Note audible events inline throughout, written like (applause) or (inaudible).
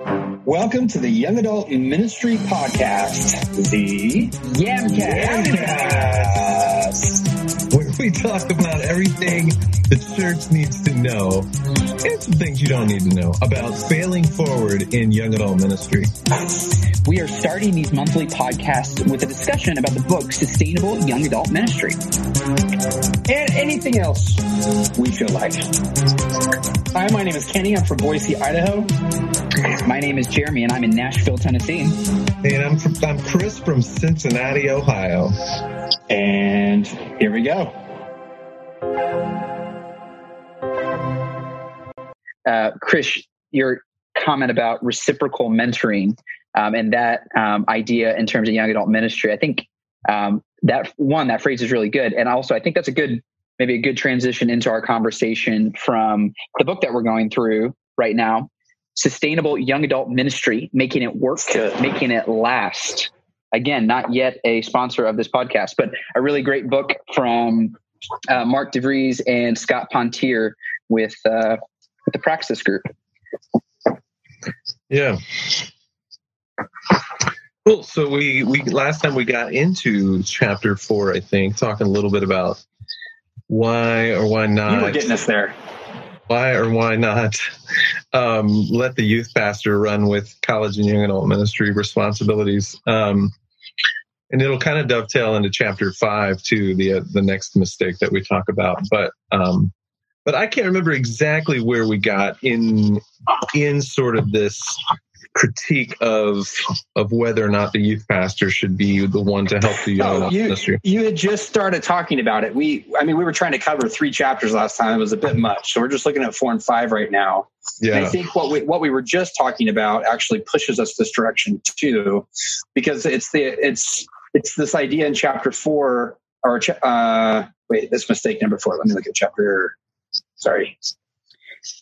Welcome to the Young Adult Ministry Podcast, the Yamcast, where we talk about everything the church needs to know and some things you don't need to know about failing forward in young adult ministry. We are starting these monthly podcasts with a discussion about the book Sustainable Young Adult Ministry. and anything else we feel like. Hi, my name is Kenny. I'm from Boise, Idaho. My name is Jeremy and I'm in Nashville, Tennessee. And I'm, from, I'm Chris from Cincinnati, Ohio. And here we go. Uh, Chris, your comment about reciprocal mentoring um, and that um, idea in terms of young adult ministry, I think um, that one, that phrase is really good. And also, I think that's a good, maybe a good transition into our conversation from the book that we're going through right now Sustainable Young Adult Ministry, Making It Work. Making It Last. Again, not yet a sponsor of this podcast, but a really great book from uh, Mark DeVries and Scott Pontier with, uh, with the Praxis Group. Yeah. Cool. So we we last time we got into chapter four, I think, talking a little bit about why or why not? You were getting us there. why or why not um, let the youth pastor run with college and young adult ministry responsibilities. Um, and it'll kind of dovetail into chapter five too, the uh, the next mistake that we talk about. But um, but I can't remember exactly where we got in in sort of this critique of of whether or not the youth pastor should be the one to help the young No, adult you, ministry. you had just started talking about it. We, I mean, we were trying to cover three chapters last time. It was a bit much, so we're just looking at four and five right now. And I think what we what we were just talking about actually pushes us this direction too, because it's the it's it's this idea in chapter four or uh, wait, this mistake number four. Let me look at chapter. Sorry,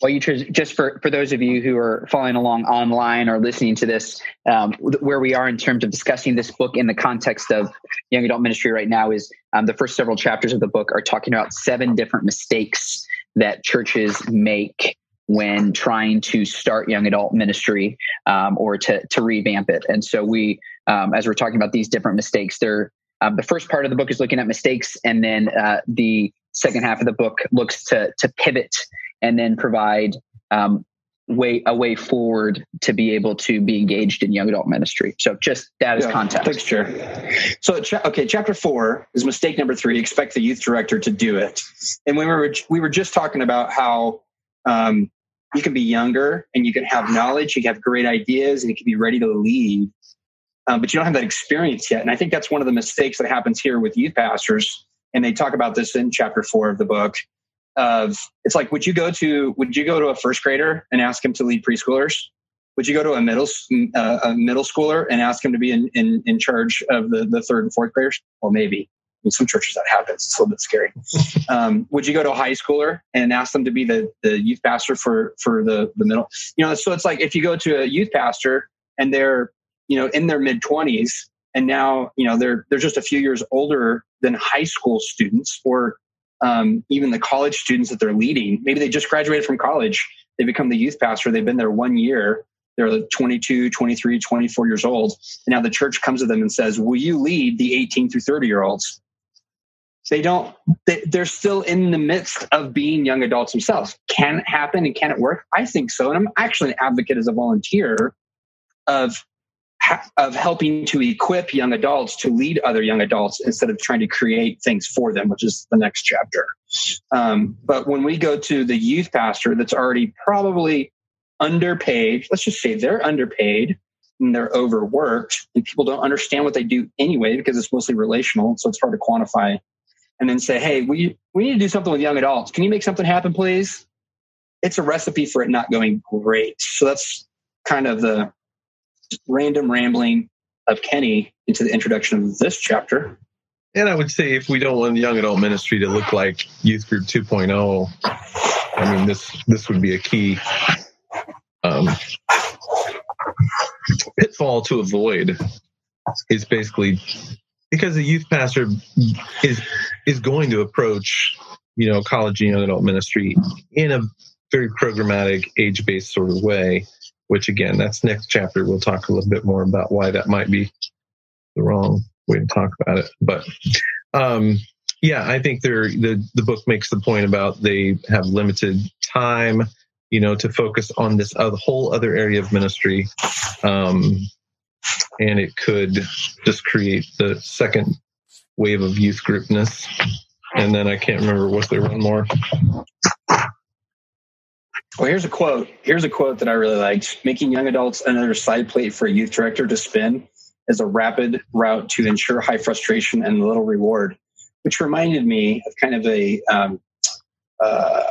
Well, you just for for those of you who are following along online or listening to this, um, where we are in terms of discussing this book in the context of young adult ministry right now is um, the first several chapters of the book are talking about seven different mistakes that churches make when trying to start young adult ministry um, or to to revamp it. And so we, um, as we're talking about these different mistakes, they're um, the first part of the book is looking at mistakes, and then uh, the second half of the book looks to to pivot and then provide um, way a way forward to be able to be engaged in young adult ministry. So just that is Yeah, context. Thanks, Chair. So, okay, chapter four is mistake number three. Expect the youth director to do it. And we were we were just talking about how um, you can be younger and you can have knowledge, you can have great ideas, and you can be ready to lead, um, but you don't have that experience yet. And I think that's one of the mistakes that happens here with youth pastors. And they talk about this in chapter four of the book. Of it's like, would you go to would you go to a first grader and ask him to lead preschoolers? Would you go to a middle uh, a middle schooler and ask him to be in, in, in charge of the, the third and fourth graders? Well, maybe. In some churches that happens. It's a little bit scary. (laughs) Um, would you go to a high schooler and ask them to be the, the youth pastor for for the, the middle? You know, so it's like if you go to a youth pastor and they're you know in their mid twenties and now you know they're they're just a few years older than high school students or um, even the college students that they're leading. Maybe they just graduated from college. They become the youth pastor. They've been there one year they're like 22 23 24 years old and now the church comes to them and says will you lead the 18 through 30 year olds they don't they, they're still in the midst of being young adults themselves can it happen and can it work i think so and i'm actually an advocate as a volunteer of of helping to equip young adults to lead other young adults instead of trying to create things for them which is the next chapter um, but when we go to the youth pastor that's already probably underpaid. Let's just say they're underpaid and they're overworked, and people don't understand what they do anyway because it's mostly relational, so it's hard to quantify. And then say, "Hey, we we need to do something with young adults. Can you make something happen, please?" It's a recipe for it not going great. So that's kind of the random rambling of Kenny into the introduction of this chapter. And I would say if we don't want young adult ministry to look like Youth Group 2.0, I mean this this would be a key um, pitfall to avoid. Is basically because the youth pastor is is going to approach you know college and young adult ministry in a very programmatic age based sort of way which again, that's next chapter. We'll talk a little bit more about why that might be the wrong way to talk about it. But um, yeah, I think the the book makes the point about they have limited time, you know, to focus on this other, whole other area of ministry, um, and it could just create the second wave of youth groupness. And then I can't remember was there one more. Well, here's a quote. Here's a quote that I really liked. Making young adults another side plate for a youth director to spin is a rapid route to ensure high frustration and little reward, which reminded me of kind of a. am uh,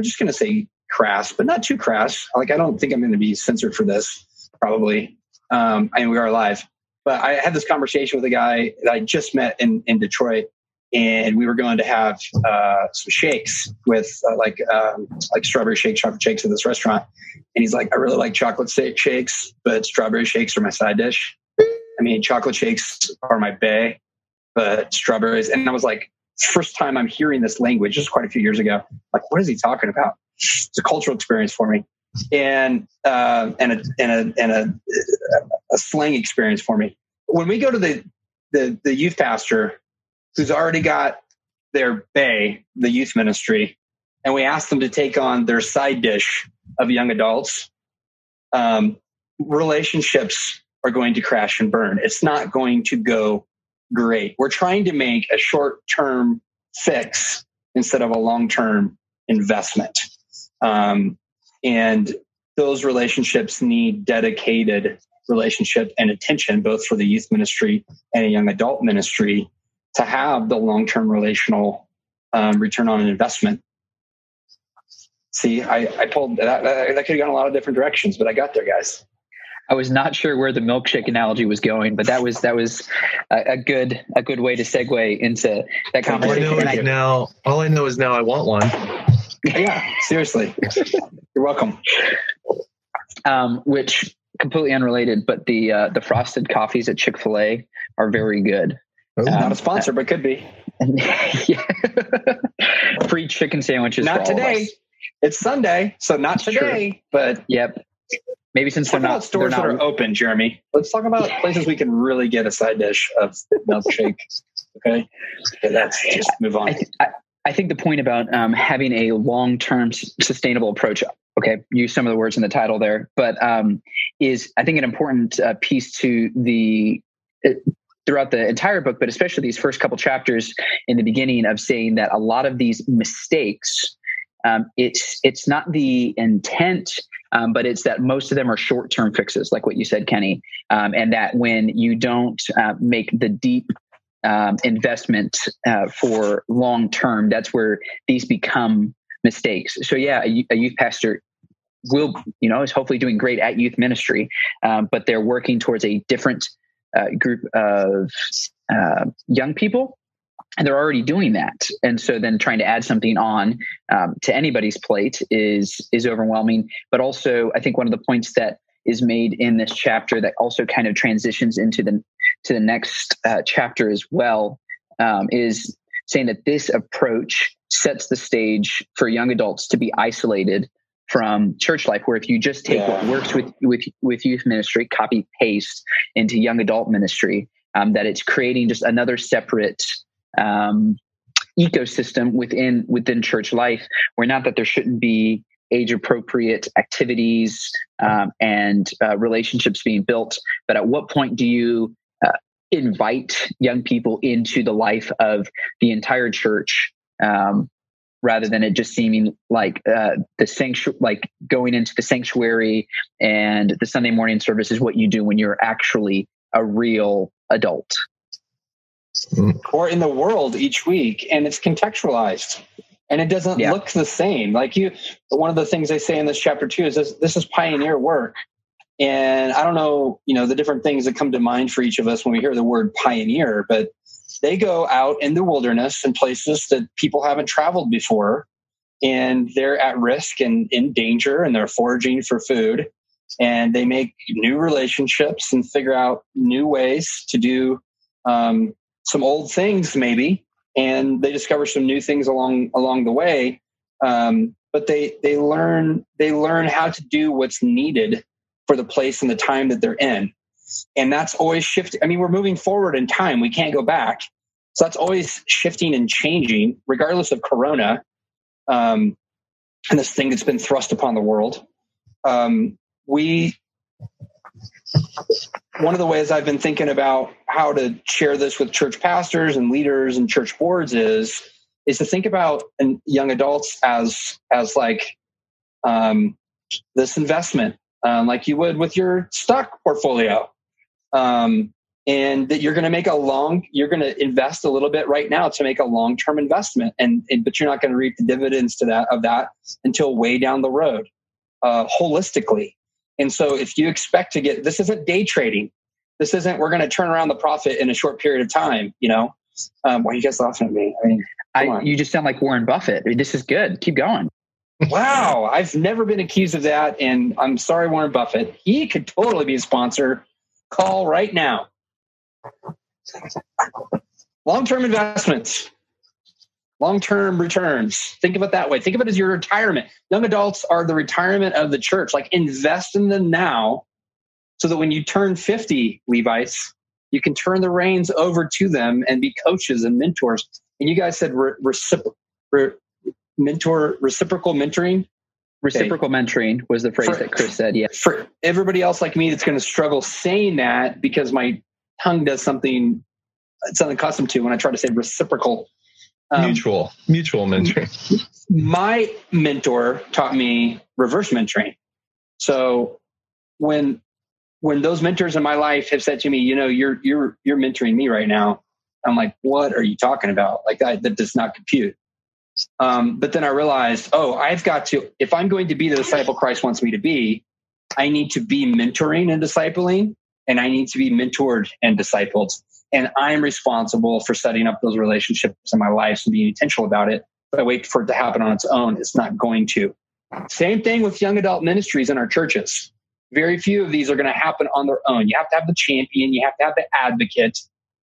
just going to say crass, but not too crass. Like, I don't think I'm going to be censored for this, probably. Um, I mean, we are live. But I had this conversation with a guy that I just met in, in Detroit and we were going to have uh, some shakes with uh, like um, like strawberry shake, chocolate shakes at this restaurant. And he's like, I really like chocolate shakes, but strawberry shakes are my side dish. I mean, chocolate shakes are my bae, but strawberries. And I was like, first time I'm hearing this language, just quite a few years ago. Like, what is he talking about? It's a cultural experience for me, and uh, and a and a and a, a slang experience for me. When we go to the the, the youth pastor who's already got their bae, the youth ministry, and we ask them to take on their side dish of young adults, um, relationships are going to crash and burn. It's not going to go great. We're trying to make a short term fix instead of a long term investment. Um, and those relationships need dedicated relationship and attention, both for the youth ministry and a young adult ministry to have the long term relational um, return on an investment. See, I, I pulled that, that, that could have gone a lot of different directions, but I got there, guys. I was not sure where the milkshake analogy was going, but that was that was a, a good a good way to segue into that conversation. All I know is now, all I know is now I want one. yeah, seriously, you're welcome. Um, which completely unrelated, but the uh, the frosted coffees at Chick Fil A are very good. Um, not a sponsor, but could be. (laughs) Free chicken sandwiches. Not today. It's Sunday, so not today. True. But yep. Maybe since they're not stores they're not, that are open, Jeremy. Let's talk about (laughs) places we can really get a side dish of milkshake. okay, that's just move on. I, th- I, I think the point about um, having a long-term sustainable approach okay use some of the words in the title there but um, is i think an important uh, piece to the uh, throughout the entire book, but especially these first couple chapters in the beginning of saying that a lot of these mistakes, um, it's it's not the intent, um, but it's that most of them are short term fixes, like what you said, Kenny, um, and that when you don't uh, make the deep um, investment uh, for long term, that's where these become mistakes. So yeah, a, a youth pastor will you know is hopefully doing great at youth ministry um, but they're working towards a different group of uh, young people and they're already doing that. And so then trying to add something on um, to anybody's plate is is overwhelming. But also i think one of the points that is made in this chapter that also kind of transitions into the to the next uh, chapter as well um, is saying that this approach sets the stage for young adults to be isolated from church life where if you just take yeah. what works with with with youth ministry copy paste into young adult ministry um, that it's creating just another separate um, ecosystem within within church life where not that there shouldn't be age appropriate activities um, and uh, relationships being built but at what point do you uh, invite young people into the life of the entire church um, rather than it just seeming like uh, the sanctuary, like going into the sanctuary and the Sunday morning service is what you do when you're actually a real adult. Mm-hmm. Or in the world each week, and it's contextualized and it doesn't yeah. look the same. Like you, one of the things they say in this chapter too is this, this is pioneer work. And I don't know, you know, the different things that come to mind for each of us when we hear the word pioneer, but they go out in the wilderness and places that people haven't traveled before and they're at risk and in danger and they're foraging for food. And they make new relationships and figure out new ways to do um, some old things maybe. And they discover some new things along along the way. Um, but they they learn they learn how to do what's needed for the place and the time that they're in. And that's always shifting. I mean, we're moving forward in time. We can't go back. So that's always shifting and changing, regardless of Corona um, and this thing that's been thrust upon the world. Um, we, one of the ways I've been thinking about how to share this with church pastors and leaders and church boards is is to think about young adults as as like um, this investment, um, like you would with your stock portfolio. Um, and that you're going to make a long you're going to invest a little bit right now to make a long term investment. And, and, but you're not going to reap the dividends to that of that until way down the road uh, holistically. And so if you expect to get this isn't day trading. This isn't we're going to turn around the profit in a short period of time you know? Um, why are you guys laughing at me? I mean I, you just sound like warren buffett. This is good. Keep going. Wow. I've never been accused of that and i'm sorry warren buffett. He could totally be a sponsor call right now Long term investments, long term returns. Think of it that way. Think of it as your retirement. Young adults are the retirement of the church. Like invest in them now so that when you turn 50, Levites, you can turn the reins over to them and be coaches and mentors. And you guys said re- recipro- re- mentor, reciprocal mentoring. Reciprocal okay. mentoring was the phrase for, that Chris said. Yeah. For everybody else like me that's going to struggle saying that because my tongue does something it's unaccustomed to when I try to say reciprocal. Um, mutual, mutual mentoring. My mentor taught me reverse mentoring. So when when those mentors in my life have said to me, you know, you're you're you're mentoring me right now, I'm like, what are you talking about? Like that, that does not compute. Um, but then I realized, oh, I've got to, if I'm going to be the disciple Christ wants me to be, I need to be mentoring and discipling, and I need to be mentored and discipled. And I'm responsible for setting up those relationships in my life and being intentional about it. If I wait for it to happen on its own, it's not going to. Same thing with young adult ministries in our churches. Very few of these are going to happen on their own. You have to have the champion, you have to have the advocate,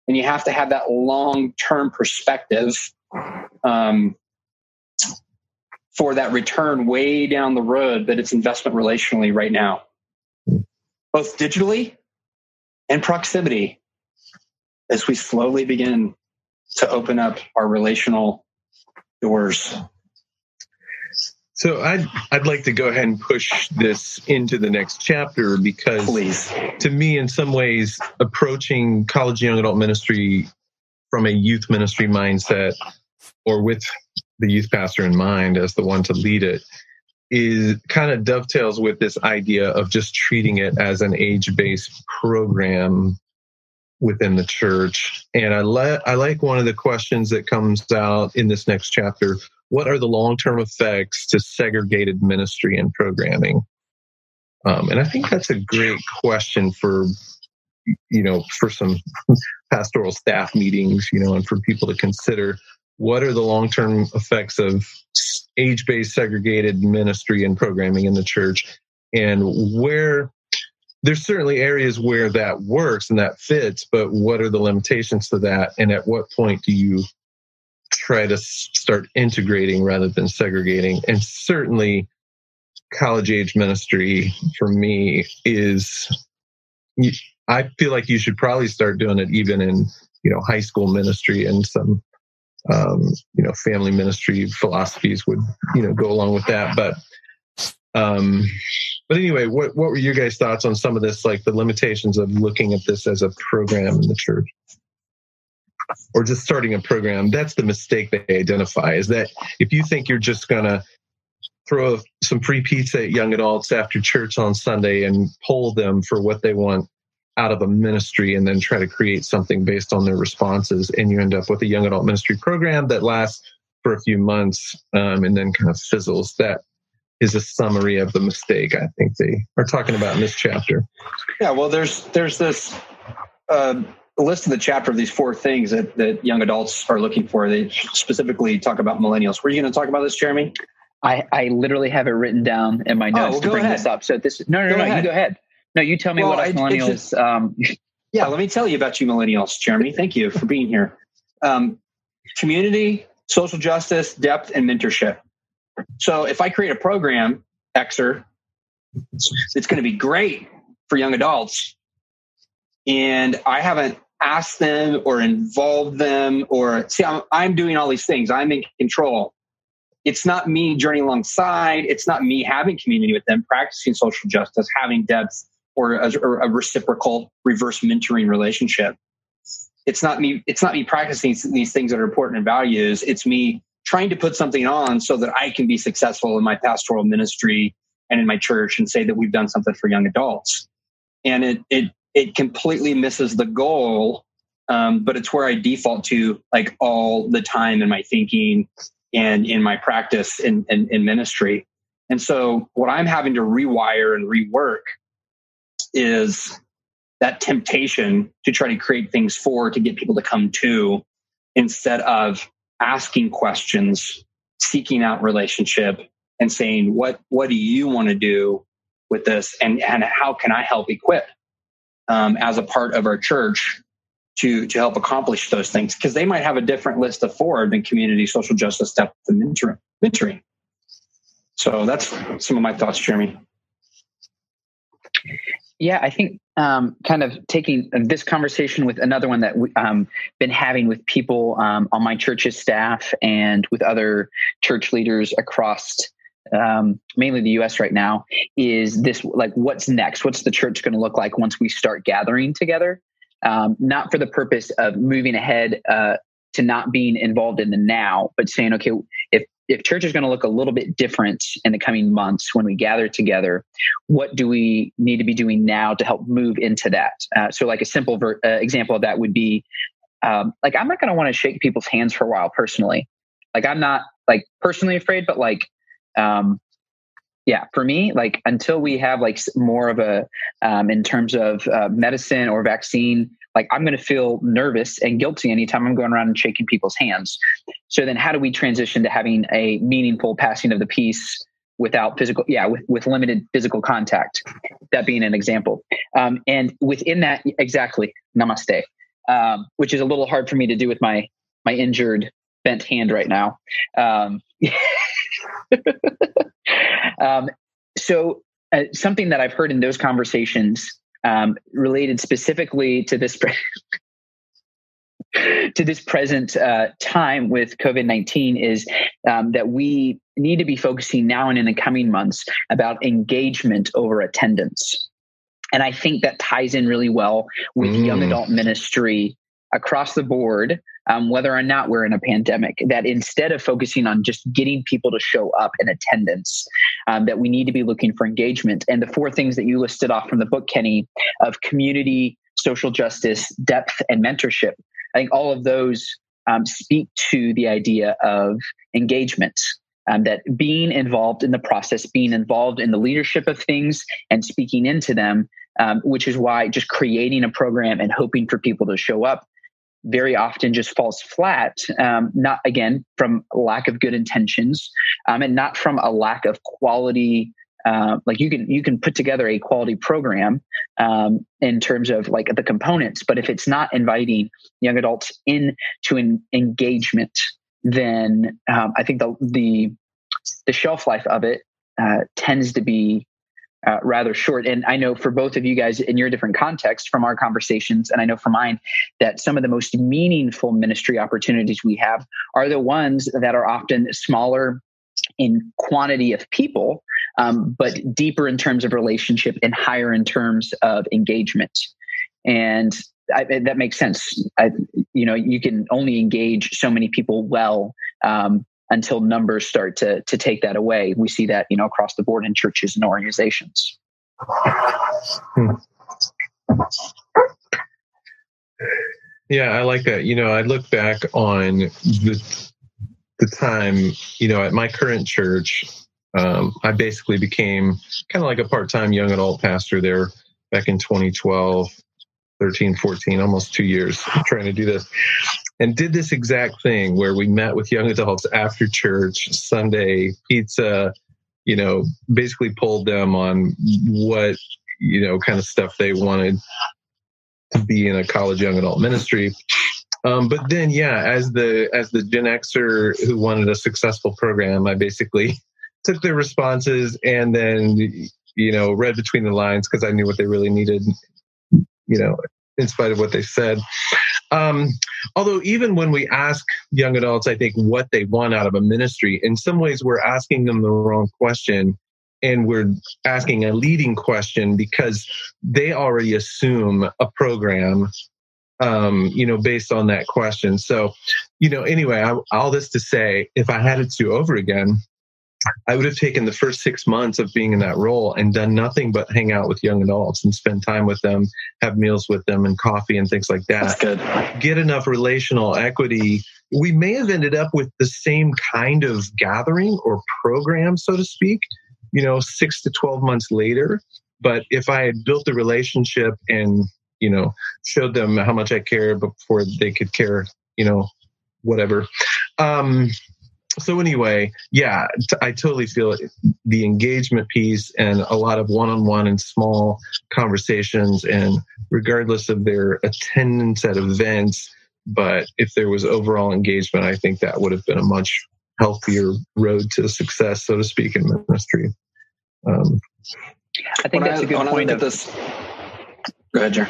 and you have to have that long term perspective um, for that return way down the road that it's investment relationally right now, both digitally and proximity as we slowly begin to open up our relational doors. So I'd I'd like to go ahead and push this into the next chapter because Please. to me in some ways approaching college young adult ministry from a youth ministry mindset or with the youth pastor in mind as the one to lead it is kind of dovetails with this idea of just treating it as an age-based program within the church. And I, le- I like one of the questions that comes out in this next chapter. What are the long term effects to segregated ministry and programming? Um, and I think that's a great question for, you know, for some pastoral staff meetings, you know, and for people to consider what are the long term effects of age based segregated ministry and programming in the church and where there's certainly areas where that works and that fits, but what are the limitations to that? And at what point do you try to start integrating rather than segregating? And certainly, college age ministry for me is, I feel like you should probably start doing it even in, you know, high school ministry and some, um, you know, family ministry philosophies would, you know, go along with that. But, um, but anyway, what what were your guys' thoughts on some of this, like the limitations of looking at this as a program in the church? Or just starting a program. That's the mistake they identify is that if you think you're just gonna throw some free pizza at young adults after church on Sunday and poll them for what they want out of a ministry and then try to create something based on their responses and you end up with a young adult ministry program that lasts for a few months um, and then kind of fizzles that is a summary of the mistake I think they are talking about in this chapter. Yeah, well, there's there's this uh, list in the chapter of these four things that, that young adults are looking for. They specifically talk about millennials. Were you going to talk about this, Jeremy? I, I literally have it written down in my notes oh, well, to bring ahead. this up. So this no no no, no you go ahead. No, you tell me well, what millennials. Just, um, (laughs) yeah, let me tell you about you millennials, Jeremy. Thank you for being here. Um, community, social justice, depth, and mentorship. So if I create a program, Xer, it's going to be great for young adults. And I haven't asked them or involved them or see, I'm, I'm doing all these things. I'm in control. It's not me journeying alongside. It's not me having community with them, practicing social justice, having depth or a, or a reciprocal reverse mentoring relationship. It's not me. It's not me practicing these things that are important and values. It's me trying to put something on so that I can be successful in my pastoral ministry and in my church and say that we've done something for young adults. And it it it completely misses the goal, um, but it's where I default to like all the time in my thinking and in my practice in, in, in ministry. And so what I'm having to rewire and rework is that temptation to try to create things for to get people to come to instead of asking questions, seeking out relationship, and saying, what, what do you want to do with this? And, and how can I help equip um, as a part of our church to, to help accomplish those things? Because they might have a different list of four than community, social justice, depth, and mentoring. mentoring. So that's some of my thoughts, Jeremy. Yeah, I think um, kind of taking this conversation with another one that we've um, been having with people um, on my church's staff and with other church leaders across um, mainly the US right now is this like, what's next? What's the church going to look like once we start gathering together? Um, not for the purpose of moving ahead uh, to not being involved in the now, but saying, okay, if church is going to look a little bit different in the coming months when we gather together, what do we need to be doing now to help move into that? Uh, so, like a simple ver- uh, example of that would be, um, like I'm not going to want to shake people's hands for a while personally. Like I'm not like personally afraid, but like, um, yeah, for me, like until we have like more of a, um, in terms of uh, medicine or vaccine like I'm going to feel nervous and guilty anytime I'm going around and shaking people's hands. So then how do we transition to having a meaningful passing of the peace without physical, yeah, with, with limited physical contact, that being an example. Um, and within that, exactly, namaste, um, which is a little hard for me to do with my, my injured bent hand right now. Um, (laughs) um so uh, something that I've heard in those conversations um, related specifically to this (laughs) to this present uh, time with COVID nineteen is um, that we need to be focusing now and in the coming months about engagement over attendance. And I think that ties in really well with mm. young adult ministry across the board, um, whether or not we're in a pandemic, that instead of focusing on just getting people to show up in attendance, um, that we need to be looking for engagement. And the four things that you listed off from the book, Kenny, of community, social justice, depth, and mentorship, I think all of those um, speak to the idea of engagement. Um, that being involved in the process, being involved in the leadership of things and speaking into them, um, which is why just creating a program and hoping for people to show up very often just falls flat, um, not again from lack of good intentions um, and not from a lack of quality. Uh, like you can you can put together a quality program um, in terms of like the components, but if it's not inviting young adults in to an engagement, then um, I think the the the shelf life of it uh, tends to be uh, rather short. And I know for both of you guys in your different contexts from our conversations, and I know for mine, that some of the most meaningful ministry opportunities we have are the ones that are often smaller in quantity of people, um, but deeper in terms of relationship and higher in terms of engagement. And I, that makes sense. I, you know, you can only engage so many people well um, until numbers start to to take that away. We see that you know across the board in churches and organizations. Hmm. Yeah, I like that. You know, I look back on the the time, you know, at my current church, um, I basically became kind of like a part time young adult pastor there back in 2012, 13, 14, almost two years trying to do this and did this exact thing where we met with young adults after church, Sunday, pizza, you know, basically pulled them on what, you know, kind of stuff they wanted to be in a college young adult ministry. Um, but then, yeah, as the as the Gen Xer who wanted a successful program, I basically (laughs) took their responses and then you know, read between the lines because I knew what they really needed, you know, in spite of what they said. Um, although, even when we ask young adults, I think what they want out of a ministry, in some ways, we're asking them the wrong question and we're asking a leading question because they already assume a program um, you know, based on that question. So, you know, anyway, I, all this to say, if I had it to over again, I would have taken the first six months of being in that role and done nothing but hang out with young adults and spend time with them, have meals with them and coffee and things like that. That's good. Get enough relational equity. We may have ended up with the same kind of gathering or program, so to speak, you know, six to 12 months later. But if I had built the relationship and, you know, showed them how much I care before they could care, you know, whatever. Um, so anyway, yeah, t- I totally feel it. the engagement piece and a lot of one-on-one and small conversations, and regardless of their attendance at events, but if there was overall engagement, I think that would have been a much healthier road to success, so to speak, in ministry. Um, I think that's I, a good point. Of, this, go ahead, Jerry.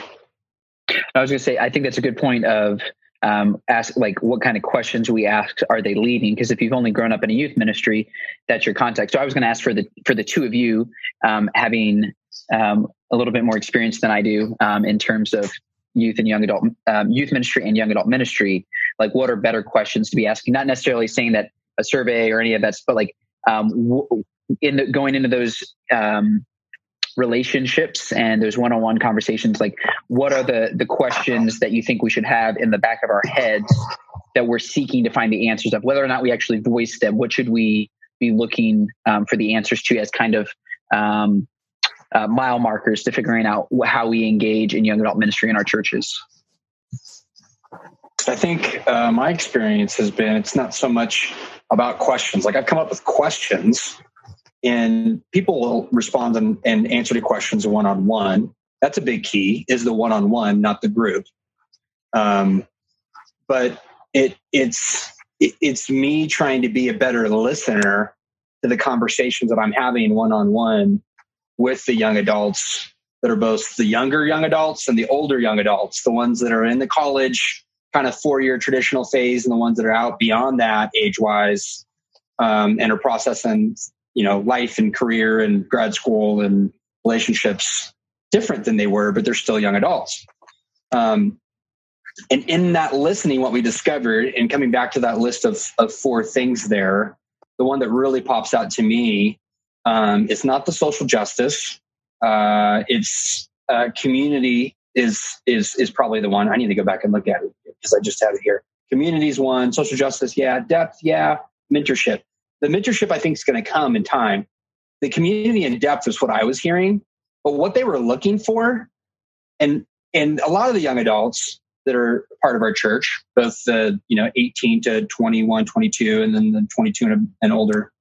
I was going to say, I think that's a good point of um, ask like what kind of questions we ask are they leading? Because if you've only grown up in a youth ministry that's your context. So i was going to ask for the for the two of you um, having um, a little bit more experience than i do um, in terms of youth and young adult um, youth ministry and young adult ministry like what are better questions to be asking? Not necessarily saying that a survey or any of that's but like um, in the, going into those relationships and those one-on-one conversations like what are the the questions that you think we should have in the back of our heads that we're seeking to find the answers of? Whether or not we actually voice them what should we be looking um, for the answers to as kind of um, uh, mile markers to figuring out how we engage in young adult ministry in our churches? I think uh, my experience has been it's not so much about questions. Like i've come up with questions and people will respond and, and answer the questions one on one. That's a big key is the one on one, not the group. Um, but it it's it, it's me trying to be a better listener to the conversations that I'm having one on one with the young adults that are both the younger young adults and the older young adults, the ones that are in the college kind of four year traditional phase and the ones that are out beyond that age wise um, and are processing you know life and career and grad school and relationships different than they were but they're still young adults. Um, and in that listening what we discovered and coming back to that list of, of four things there the one that really pops out to me um, it's not the social justice. Uh, it's uh, community is is is probably the one. I need to go back and look at it because i just have it here. Communities one social justice yeah depth yeah mentorship the mentorship I think is going to come in time. The community in depth is what I was hearing, but what they were looking for, and and a lot of the young adults that are part of our church, both the you know 18 to 21, 22, and then the 22 and, and older,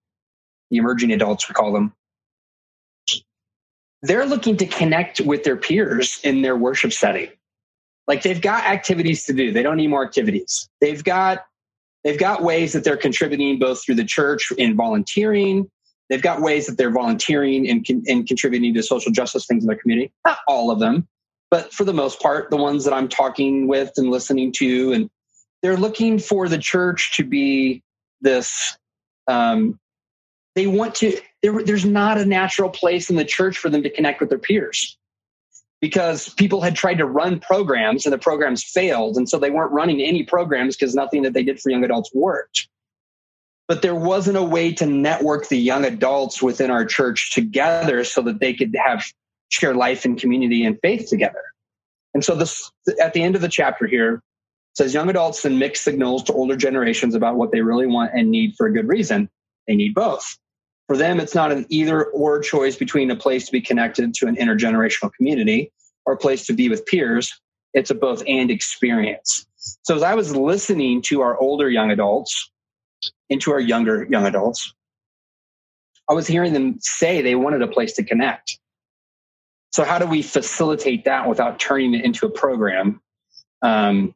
the emerging adults we call them. They're looking to connect with their peers in their worship setting. Like they've got activities to do. They don't need more activities. They've got They've got ways that they're contributing both through the church in volunteering. They've got ways that they're volunteering and, and contributing to social justice things in their community. Not all of them, but for the most part, the ones that I'm talking with and listening to, and they're looking for the church to be this. Um, they want to. There, there's not a natural place in the church for them to connect with their peers because people had tried to run programs and the programs failed. And so they weren't running any programs because nothing that they did for young adults worked. But there wasn't a way to network the young adults within our church together so that they could have share life and community and faith together. And so this at the end of the chapter here says young adults send mixed signals to older generations about what they really want and need for a good reason. They need both. For them, it's not an either or choice between a place to be connected to an intergenerational community or a place to be with peers. It's a both and experience. So as I was listening to our older young adults and to our younger young adults, I was hearing them say they wanted a place to connect. So how do we facilitate that without turning it into a program? Um,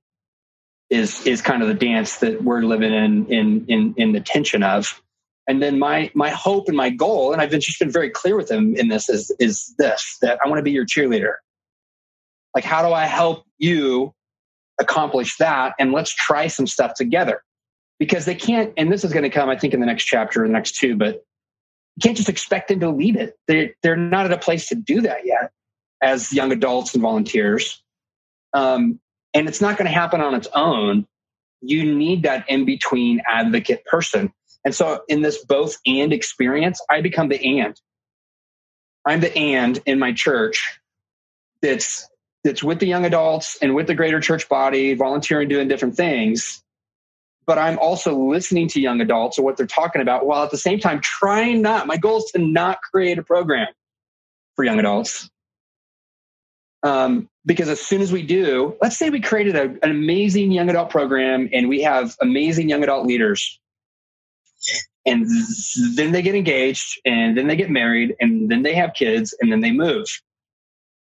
is is kind of the dance that we're living in in in in the tension of And then my my hope and my goal, and I've been just been very clear with them in this is is this that I want to be your cheerleader. Like, how do I help you accomplish that? And let's try some stuff together. Because they can't, and this is going to come, I think, in the next chapter, the next two, but you can't just expect them to lead it. They they're not at a place to do that yet as young adults and volunteers. Um, and it's not going to happen on its own. You need that in between advocate person. And so in this both and experience, I become the and. I'm the and in my church that's that's with the young adults and with the greater church body, volunteering, doing different things. But I'm also listening to young adults and what they're talking about while at the same time trying not, my goal is to not create a program for young adults. Um, because as soon as we do, let's say we created a, an amazing young adult program and we have amazing young adult leaders. And then they get engaged and then they get married and then they have kids and then they move.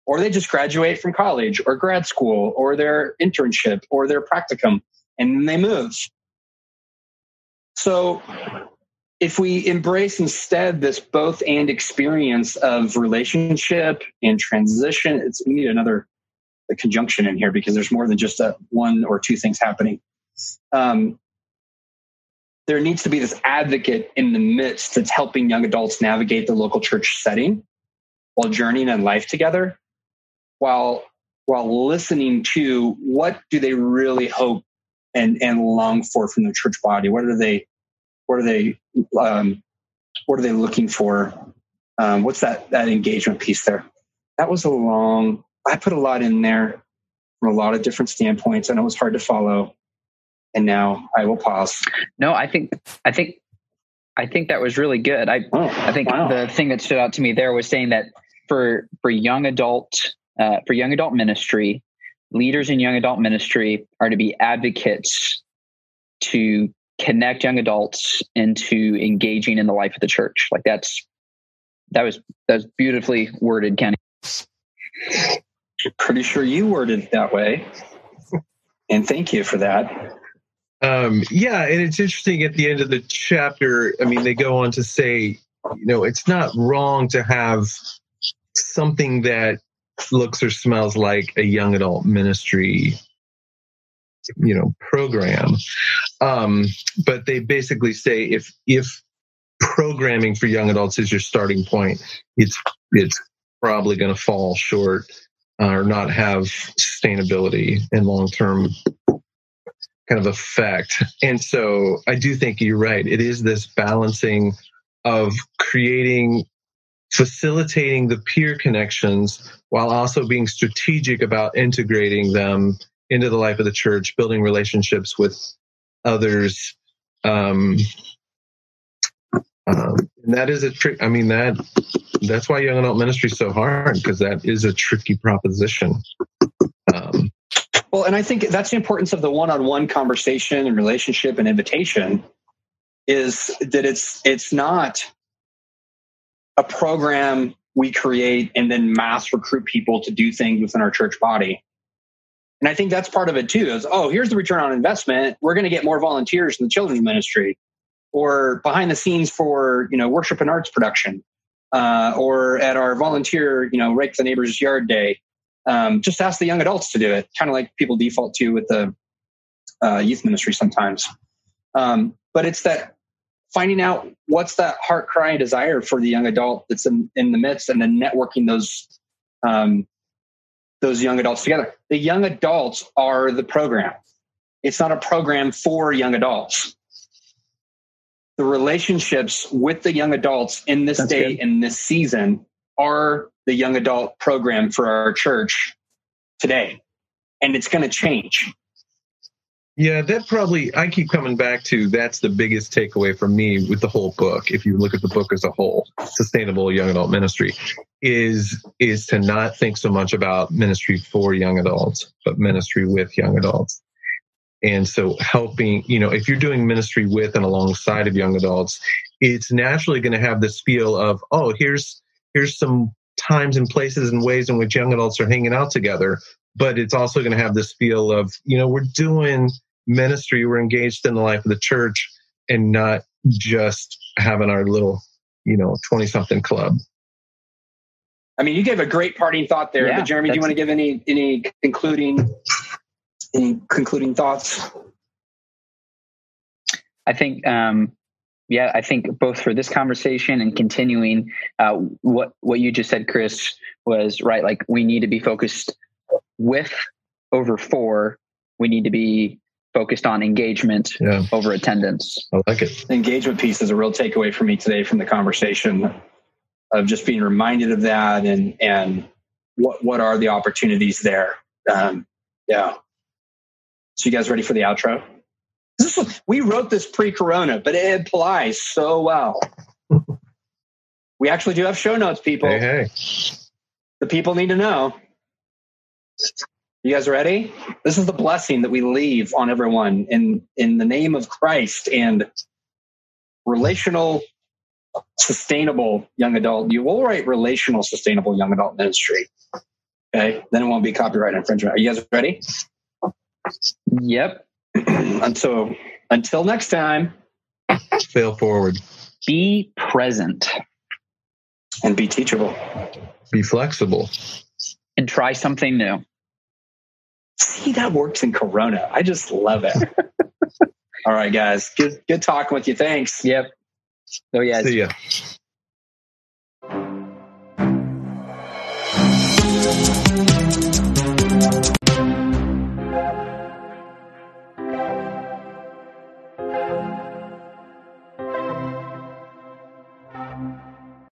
Or they just graduate from college or grad school or their internship or their practicum and then they move. So if we embrace instead this both and experience of relationship and transition, it's we need another conjunction in here because there's more than just a one or two things happening. Um, there needs to be this advocate in the midst that's helping young adults navigate the local church setting while journeying in life together, while while listening to what do they really hope and and long for from the church body. What are they what are they um, what are they looking for? Um, what's that that engagement piece there? That was a long. I put a lot in there from a lot of different standpoints, and it was hard to follow. And now I will pause. No, I think I think I think that was really good. I oh, I think wow. the thing that stood out to me there was saying that for for young adult uh, for young adult ministry, leaders in young adult ministry are to be advocates to connect young adults into engaging in the life of the church. Like that's that was that's beautifully worded, Kenny. Pretty sure you worded it that way. And thank you for that. Um, yeah, and it's interesting at the end of the chapter. I mean, they go on to say, you know, it's not wrong to have something that looks or smells like a young adult ministry you know program um, but they basically say if if programming for young adults is your starting point it's it's probably going to fall short uh, or not have sustainability and long term kind of effect and so i do think you're right it is this balancing of creating facilitating the peer connections while also being strategic about integrating them into the life of the church, building relationships with others. Um, um, and that is a trick. I mean, that that's why young adult ministry is so hard because that is a tricky proposition. Um, well, and I think that's the importance of the one-on-one conversation and relationship and invitation is that it's it's not a program we create and then mass recruit people to do things within our church body. And I think that's part of it too is, oh, here's the return on investment. We're going to get more volunteers in the children's ministry or behind the scenes for, you know, worship and arts production uh, or at our volunteer, you know, rake the neighbor's yard day. Um, just ask the young adults to do it, kind of like people default to with the uh, youth ministry sometimes. Um, but it's that finding out what's that heart cry and desire for the young adult that's in, in the midst and then networking those um, those young adults together. The young adults are the program. It's not a program for young adults. The relationships with the young adults in this That's day and this season are the young adult program for our church today. And it's going to change. Yeah, that probably, I keep coming back to that's the biggest takeaway for me with the whole book. If you look at the book as a whole, Sustainable Young Adult Ministry, is is to not think so much about ministry for young adults, but ministry with young adults. And so helping, you know, if you're doing ministry with and alongside of young adults, it's naturally going to have this feel of, oh, here's here's some times and places and ways in which young adults are hanging out together. But it's also going to have this feel of, you know, we're doing ministry we're engaged in the life of the church and not just having our little, you know, 20 something club. I mean, you gave a great parting thought there, Yeah, but Jeremy, do you want to give any any concluding any concluding thoughts? I think, um, yeah, I think both for this conversation and continuing, uh, what what you just said, Chris, was right. Like we need to be focused with over for. We need to be focused on engagement Yeah, over attendance. I like it. The engagement piece is a real takeaway for me today from the conversation of just being reminded of that and and what what are the opportunities there. Um, yeah. So you guys ready for the outro? This (laughs) is, we wrote this pre-corona, but it applies so well. (laughs) we actually do have show notes, people. Hey, hey. The people need to know. You guys ready? This is the blessing that we leave on everyone in in the name of Christ and relational sustainable young adult. You will write relational sustainable young adult ministry. Okay. Then it won't be copyright infringement. Are you guys ready? Yep. (clears throat) until until next time Fail forward. Be present and be teachable. Be flexible. and try something new. See that works in Corona. I just love it. (laughs) All right, guys. Good good talking with you. Thanks. Yep. Oh yeah. See ya.